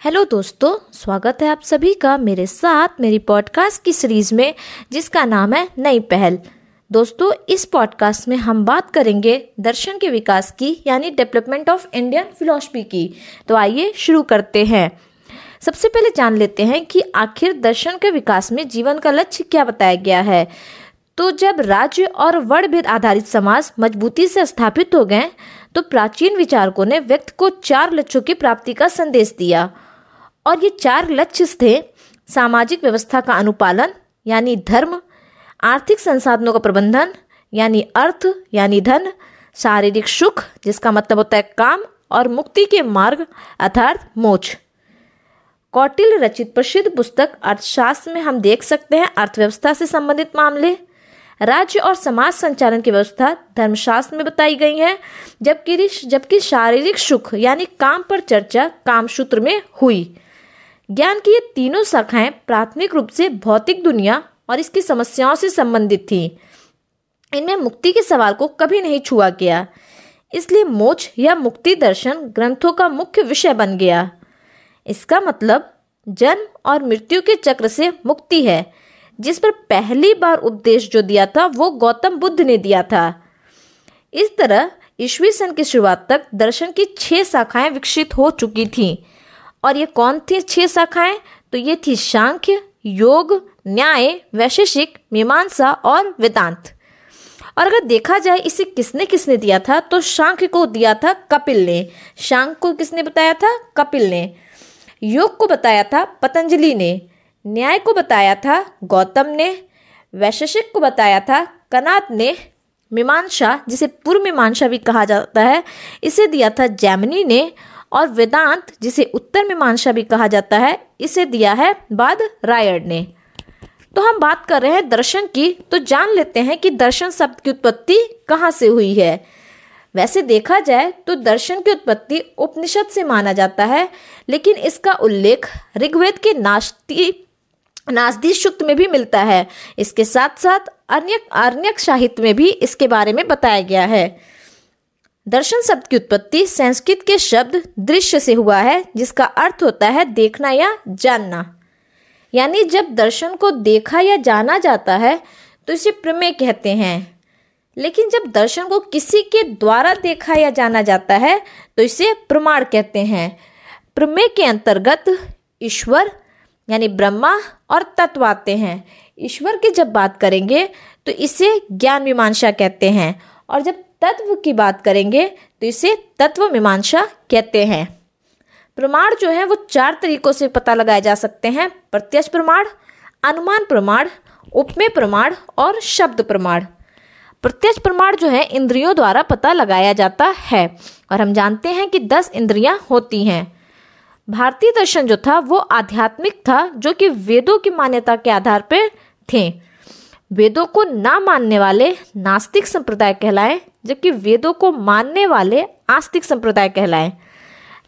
Hello दोस्तों, स्वागत है आप सभी का मेरे साथ मेरी पॉडकास्ट की सीरीज़ में, जिसका नाम है नई पहल। दोस्तों, इस पॉडकास्ट में हम बात करेंगे दर्शन के विकास की, यानी डेवलपमेंट ऑफ़ इंडियन फिलोसफी की। तो आइए शुरू करते हैं। सबसे पहले जान लेते हैं कि आखिर दर्शन के विकास में जीवन का लक्ष्य क्या बताया गया है। तो जब राज्य और वर्णभेद आधारित समाज मजबूती से स्थापित हो गए तो प्राचीन विचारकों ने व्यक्ति को चार लक्ष्यों की प्राप्ति का संदेश दिया। और ये चार लक्ष्य थे, सामाजिक व्यवस्था का अनुपालन, यानी धर्म, आर्थिक संसाधनों का प्रबंधन, यानी अर्थ, यानी धन, शारीरिक सुख, जिसका मतलब होता है काम, और मुक्ति के मार्ग, अर्थात मोक्ष। कौटिल रचित प्रसिद्ध पुस्तक अर्थशास्त्र में हम देख सकते हैं अर्थव्यवस्था से संबंधित मामले। राज्य और समाज संचालन की व्यवस्था धर्मशास्त्र में बताई गई है, जबकि जबकि शारीरिक सुख, यानी काम पर चर्चा, काम सूत्र में हुई। ज्ञान की ये तीनों शाखाएँ प्राथमिक रूप से भौतिक दुनिया और इसकी समस्याओं से संबंधित थी। इनमें मुक्ति के सवाल को कभी नहीं छुआ गया। इसलिए मोक्ष या मुक्ति दर्शन ग्रंथों का मुख्य विषय बन गया। इसका मतलब जन्म और मृत्यु के चक्र से मुक्ति है। जिस पर पहली बार उपदेश जो दिया था, वो गौतम बुद्ध ने दिया था। इस तरह ईस्वी सन की शुरुआत तक दर्शन की छह शाखाएँ विकसित हो चुकी थीं। और ये कौन थी छह शाखाएँ? तो ये थी सांख्य, योग, न्याय, वैशेषिक, मीमांसा और वेदांत। और अगर देखा जाए इसे किसने किसने दिया था तो सांख्य को दिया था कपिल ने। शांख को किसने बताया था? कपिल ने। योग को बताया था पतंजलि ने। न्याय को बताया था, गौतम ने, वैशेषिक को बताया था, कनात ने, मीमांसा, जिसे पूर्व मीमांसा भी कहा जाता है, इसे दिया था जैमनी ने, और वेदांत, जिसे उत्तर मीमांसा भी कहा जाता है, इसे दिया है बाद रायड ने। तो हम बात कर रहे हैं दर्शन की तो जान लेते हैं कि दर्शन शब्द की उत्पत्ति कहाँ से हुई है। वैसे देखा जाए तो दर्शन की उत्पत्ति उपनिषद से माना जाता है, लेकिन इसका उल्लेख ऋग्वेद के नास्ती शुक्त में भी मिलता है। इसके साथ साथ अन्य अन्य साहित्य में भी इसके बारे में बताया गया है। दर्शन शब्द की उत्पत्ति संस्कृत के शब्द दृश्य से हुआ है, जिसका अर्थ होता है देखना या जानना। यानी जब दर्शन को देखा या जाना जाता है तो इसे प्रमेय कहते हैं। लेकिन जब दर्शन को किसी के द्वारा देखा या जाना जाता है तो इसे प्रमाण कहते हैं। प्रमेय के अंतर्गत ईश्वर, यानी ब्रह्मा और तत्व आते हैं। ईश्वर की जब बात करेंगे तो इसे ज्ञान मीमांसा कहते हैं। और जब तत्व की बात करेंगे तो इसे तत्व मीमांसा कहते हैं। प्रमाण जो है, वो चार तरीकों से पता लगाए जा सकते हैं। प्रत्यक्ष प्रमाण, अनुमान प्रमाण, उपमेय प्रमाण और शब्द प्रमाण। प्रत्यक्ष प्रमाण जो है, इंद्रियों द्वारा पता लगाया जाता है। और हम जानते हैं कि दस इंद्रियाँ होती हैं। भारतीय दर्शन जो था, वो आध्यात्मिक था, जो कि वेदों की मान्यता के आधार पर थे। वेदों को ना मानने वाले नास्तिक संप्रदाय कहलाए, जबकि वेदों को मानने वाले आस्तिक संप्रदाय कहलाए।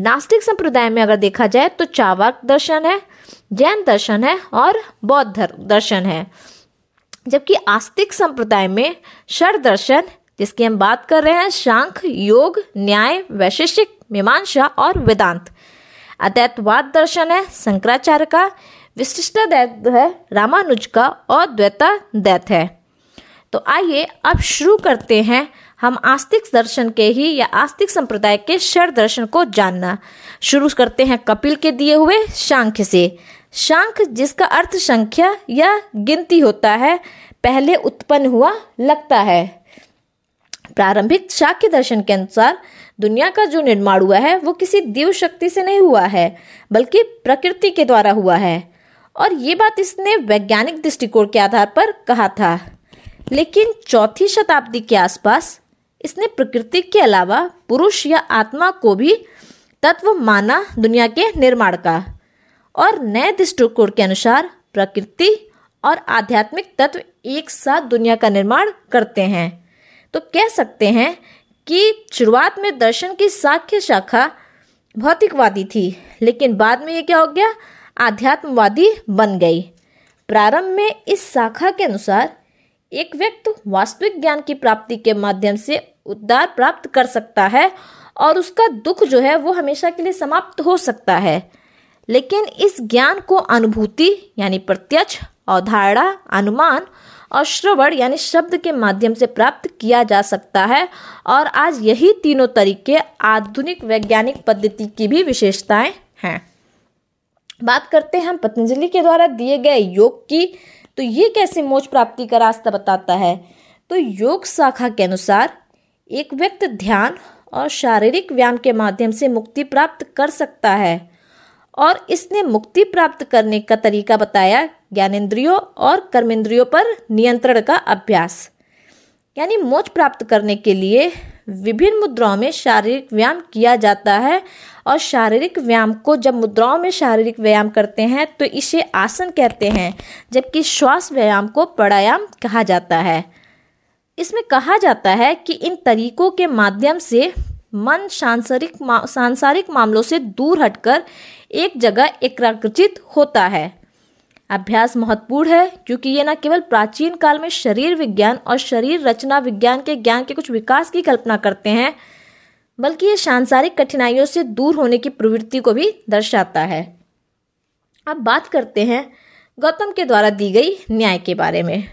नास्तिक संप्रदाय में अगर देखा जाए तो चावाक दर्शन है, जैन दर्शन है और बौद्ध दर्शन है। जबकि आस्तिक संप्रदाय में शर दर्शन, जिसकी हम बात कर रहे हैं, शांख, योग, न्याय वैशेषिक मीमांसा और वेदांत। अद्वैतवाद दर्शन है, शंकराचार्य का, विशिष्ट दैत है, रामानुज का और द्वैता दैत है। तो आइए अब शुरू करते हैं हम आस्तिक दर्शन के ही या आस्तिक संप्रदाय के शर दर्शन को जानना। शुरू करते हैं कपिल के दिए हुए शांख्य से। शांख जिसका अर्थ संख्या या गिनती होता है, पहले उत्पन्न हुआ, लगता है। प्रारंभिक शाक्य दर्शन के अनुसार दुनिया का जो निर्माण हुआ है, वो किसी दिव्य शक्ति से नहीं हुआ है, बल्कि प्रकृति के द्वारा हुआ है। और ये बात इसने वैज्ञानिक दृष्टिकोण के आधार पर कहा था। लेकिन चौथी शताब्दी के आसपास, इसने प्रकृति के अलावा पुरुष या आत्मा को भी तत्व माना दुनिया के निर्माण का। और नए दृष्टिकोण के अनुसार प्रकृति और आध्यात्मिक तत्व एक साथ दुनिया का निर्माण करते हैं। तो कह सकते हैं कि शुरुआत में दर्शन की साख्य शाखा भौतिकवादी थी, लेकिन बाद में ये क्या हो गया? आध्यात्मवादी बन गई। प्रारंभ में इस शाखा के अनुसार एक व्यक्ति वास्तविक ज्ञान की प्राप्ति के माध्यम से उद्धार प्राप्त कर सकता है और उसका दुख जो है वो हमेशा के लिए समाप्त हो सकता है। लेकिन इस ज्ञान को अनुभूति, यानी प्रत्यक्ष, अवधारणा, अनुमान और श्रवण यानी शब्द के माध्यम से प्राप्त किया जा सकता है। और आज यही तीनों तरीके आधुनिक वैज्ञानिक पद्धति की भी विशेषताएँ हैं। बात करते हैं हम पतंजलि के द्वारा दिए गए योग की। तो ये कैसे मोक्ष प्राप्ति का रास्ता बताता है? तो योग शाखा के अनुसार एक व्यक्ति ध्यान और शारीरिक व्यायाम के माध्यम से मुक्ति प्राप्त कर सकता है। और इसने मुक्ति प्राप्त करने का तरीका बताया ज्ञानेन्द्रियों और कर्मेंद्रियों पर नियंत्रण का अभ्यास। यानी मोक्ष प्राप्त करने के लिए विभिन्न मुद्राओं में शारीरिक व्यायाम किया जाता है और शारीरिक व्यायाम को जब मुद्राओं में शारीरिक व्यायाम करते हैं तो इसे आसन कहते हैं जबकि श्वास व्यायाम को प्राणायाम कहा जाता है। इसमें कहा जाता है कि इन तरीकों के माध्यम से मन सांसारिक मा, सांसारिक मामलों से दूर हटकर एक जगह एकाग्रचित होता है। अभ्यास महत्वपूर्ण है, क्योंकि ये न केवल प्राचीन काल में शरीर विज्ञान और शरीर रचना विज्ञान के ज्ञान के कुछ विकास की कल्पना करते हैं, बल्कि ये सांसारिक कठिनाइयों से दूर होने की प्रवृत्ति को भी दर्शाता है। अब बात करते हैं गौतम के द्वारा दी गई न्याय के बारे में।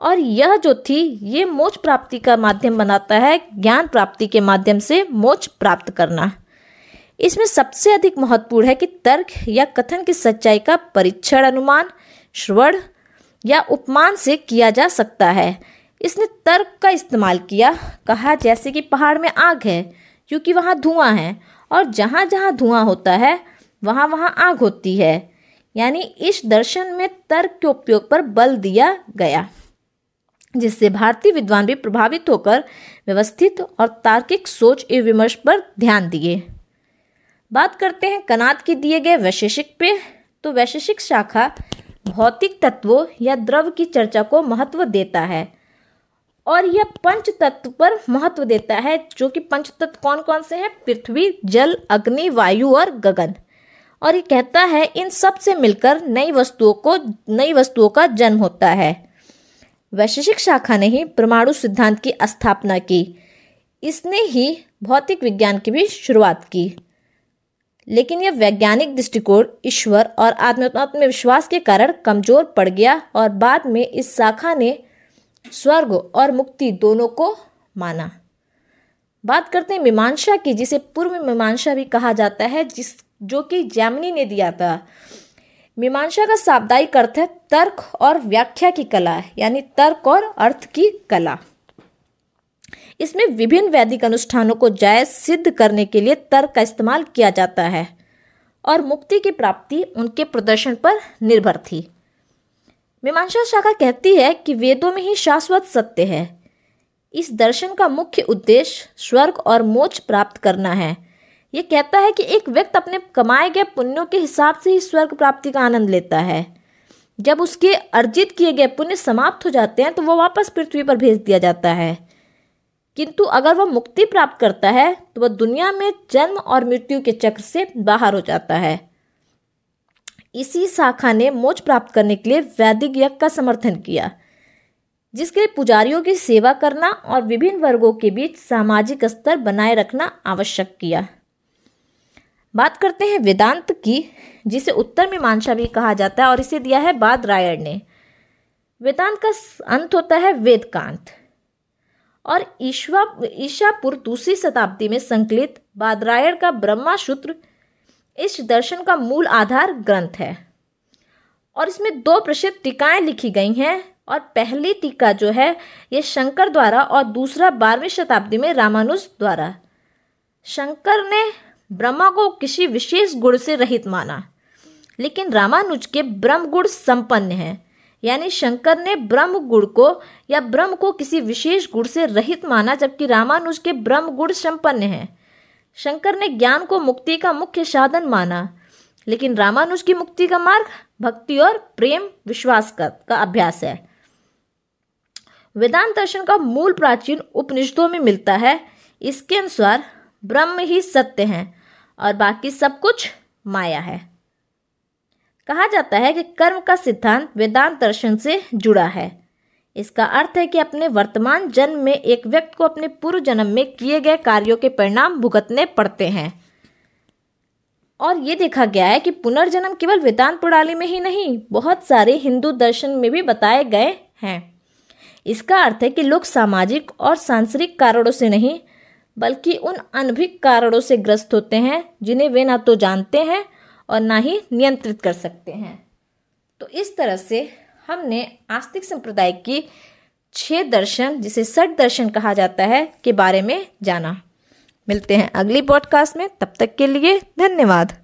और यह जो थी, ये मोक्ष प्राप्ति का माध्यम बनाता है ज्ञान प्राप्ति के माध्यम से मोक्ष प्राप्त करना। इसमें सबसे अधिक महत्वपूर्ण है कि तर्क या कथन की सच्चाई का परीक्षण अनुमान, श्रवण या उपमान से किया जा सकता है। इसने तर्क का इस्तेमाल किया, कहा जैसे कि पहाड़ में आग है, क्योंकि वहाँ धुआँ है, और जहाँ जहाँ धुआँ होता है वहाँ वहाँ आग होती है। यानी इस दर्शन में तर्क के उपयोग पर बल दिया गया, जिससे भारतीय विद्वान भी प्रभावित होकर व्यवस्थित और तार्किक सोच एवं विमर्श पर ध्यान दिए। बात करते हैं कनाद के दिए गए वैशेषिक पे। तो वैशेषिक शाखा भौतिक तत्वों या द्रव की चर्चा को महत्व देता है। और यह पंच तत्व पर महत्व देता है, जो कि पंच तत्व कौन कौन से हैं? पृथ्वी, जल, अग्नि, वायु और गगन। और ये कहता है, इन सबसे मिलकर नई वस्तुओं को, नई वस्तुओं का जन्म होता है। वैशेषिक शाखा ने ही परमाणु सिद्धांत की स्थापना की। इसने ही भौतिक विज्ञान की भी शुरुआत की। लेकिन यह वैज्ञानिक दृष्टिकोण, ईश्वर और आत्म विश्वास के कारण कमज़ोर पड़ गया और बाद में इस शाखा ने स्वर्ग और मुक्ति दोनों को माना। बात करते हैं मीमांसा की, जिसे पूर्व मीमांसा भी कहा जाता है, जिस जो कि जैमनी ने दिया था। मीमांसा का साप्ताहिक अर्थ है तर्क और व्याख्या की कला, यानी तर्क और अर्थ की कला। इसमें विभिन्न वैदिक अनुष्ठानों को जायज़ सिद्ध करने के लिए तर्क का इस्तेमाल किया जाता है और मुक्ति की प्राप्ति उनके प्रदर्शन पर निर्भर थी। मीमांसा शाखा कहती है कि वेदों में ही शाश्वत सत्य है। इस दर्शन का मुख्य उद्देश्य स्वर्ग और मोक्ष प्राप्त करना है। ये कहता है कि एक व्यक्ति अपने कमाए गए पुण्यों के हिसाब से ही स्वर्ग प्राप्ति का आनंद लेता है। जब उसके अर्जित किए गए पुण्य समाप्त हो जाते हैं तो वो वापस पृथ्वी पर भेज दिया जाता है। किंतु अगर वह मुक्ति प्राप्त करता है तो वह दुनिया में जन्म और मृत्यु के चक्र से बाहर हो जाता है। इसी शाखा ने मोच प्राप्त करने के लिए वैदिक यज्ञ का समर्थन किया, जिसके लिए पुजारियों की सेवा करना और विभिन्न वर्गों के बीच सामाजिक स्तर बनाए रखना आवश्यक किया। बात करते हैं वेदांत की, जिसे उत्तर मीमांसा भी कहा जाता है और इसे दिया है बाद रायण ने। वेदांत का अंत होता है वेदकांत। और ईश्वा, ईशापुर दूसरी शताब्दी में संकलित बादरायण का ब्रह्मा सूत्र इस दर्शन का मूल आधार ग्रंथ है। और इसमें दो प्रसिद्ध टीकाएँ लिखी गई हैं और पहली टीका जो है, ये शंकर द्वारा और दूसरा बारहवीं शताब्दी में रामानुज द्वारा। शंकर ने ब्रह्मा को किसी विशेष गुण से रहित माना, लेकिन रामानुज के ब्रह्म गुण संपन्न है। यानी शंकर ने ब्रह्म गुण को या ब्रह्म को किसी विशेष गुण से रहित माना जबकि रामानुज के ब्रह्म गुण संपन्न है। शंकर ने ज्ञान को मुक्ति का मुख्य साधन माना लेकिन रामानुज की मुक्ति का मार्ग भक्ति और प्रेम विश्वास का, का अभ्यास है। वेदांत दर्शन का मूल प्राचीन उपनिषदों में मिलता है इसके अनुसार ब्रह्म ही सत्य है और बाकी सब कुछ माया है। कहा जाता है कि कर्म का सिद्धांत वेदांत दर्शन से जुड़ा है। इसका अर्थ है कि अपने वर्तमान जन्म में एक व्यक्ति को अपने पूर्व जन्म में किए गए कार्यों के परिणाम भुगतने पड़ते हैं। और ये देखा गया है कि पुनर्जन्म केवल वेदांत प्रणाली में ही नहीं, बहुत सारे हिंदू दर्शन में भी बताए गए हैं। इसका अर्थ है कि लोग सामाजिक और सांसारिक कारणों से नहीं, बल्कि उन अनभिक कारणों से ग्रस्त होते हैं, जिन्हें वे ना तो जानते हैं और ना ही नियंत्रित कर सकते हैं। तो इस तरह से हमने आस्तिक संप्रदाय की छह दर्शन, जिसे सठ दर्शन कहा जाता है, के बारे में जाना। मिलते हैं अगली पॉडकास्ट में। तब तक के लिए धन्यवाद।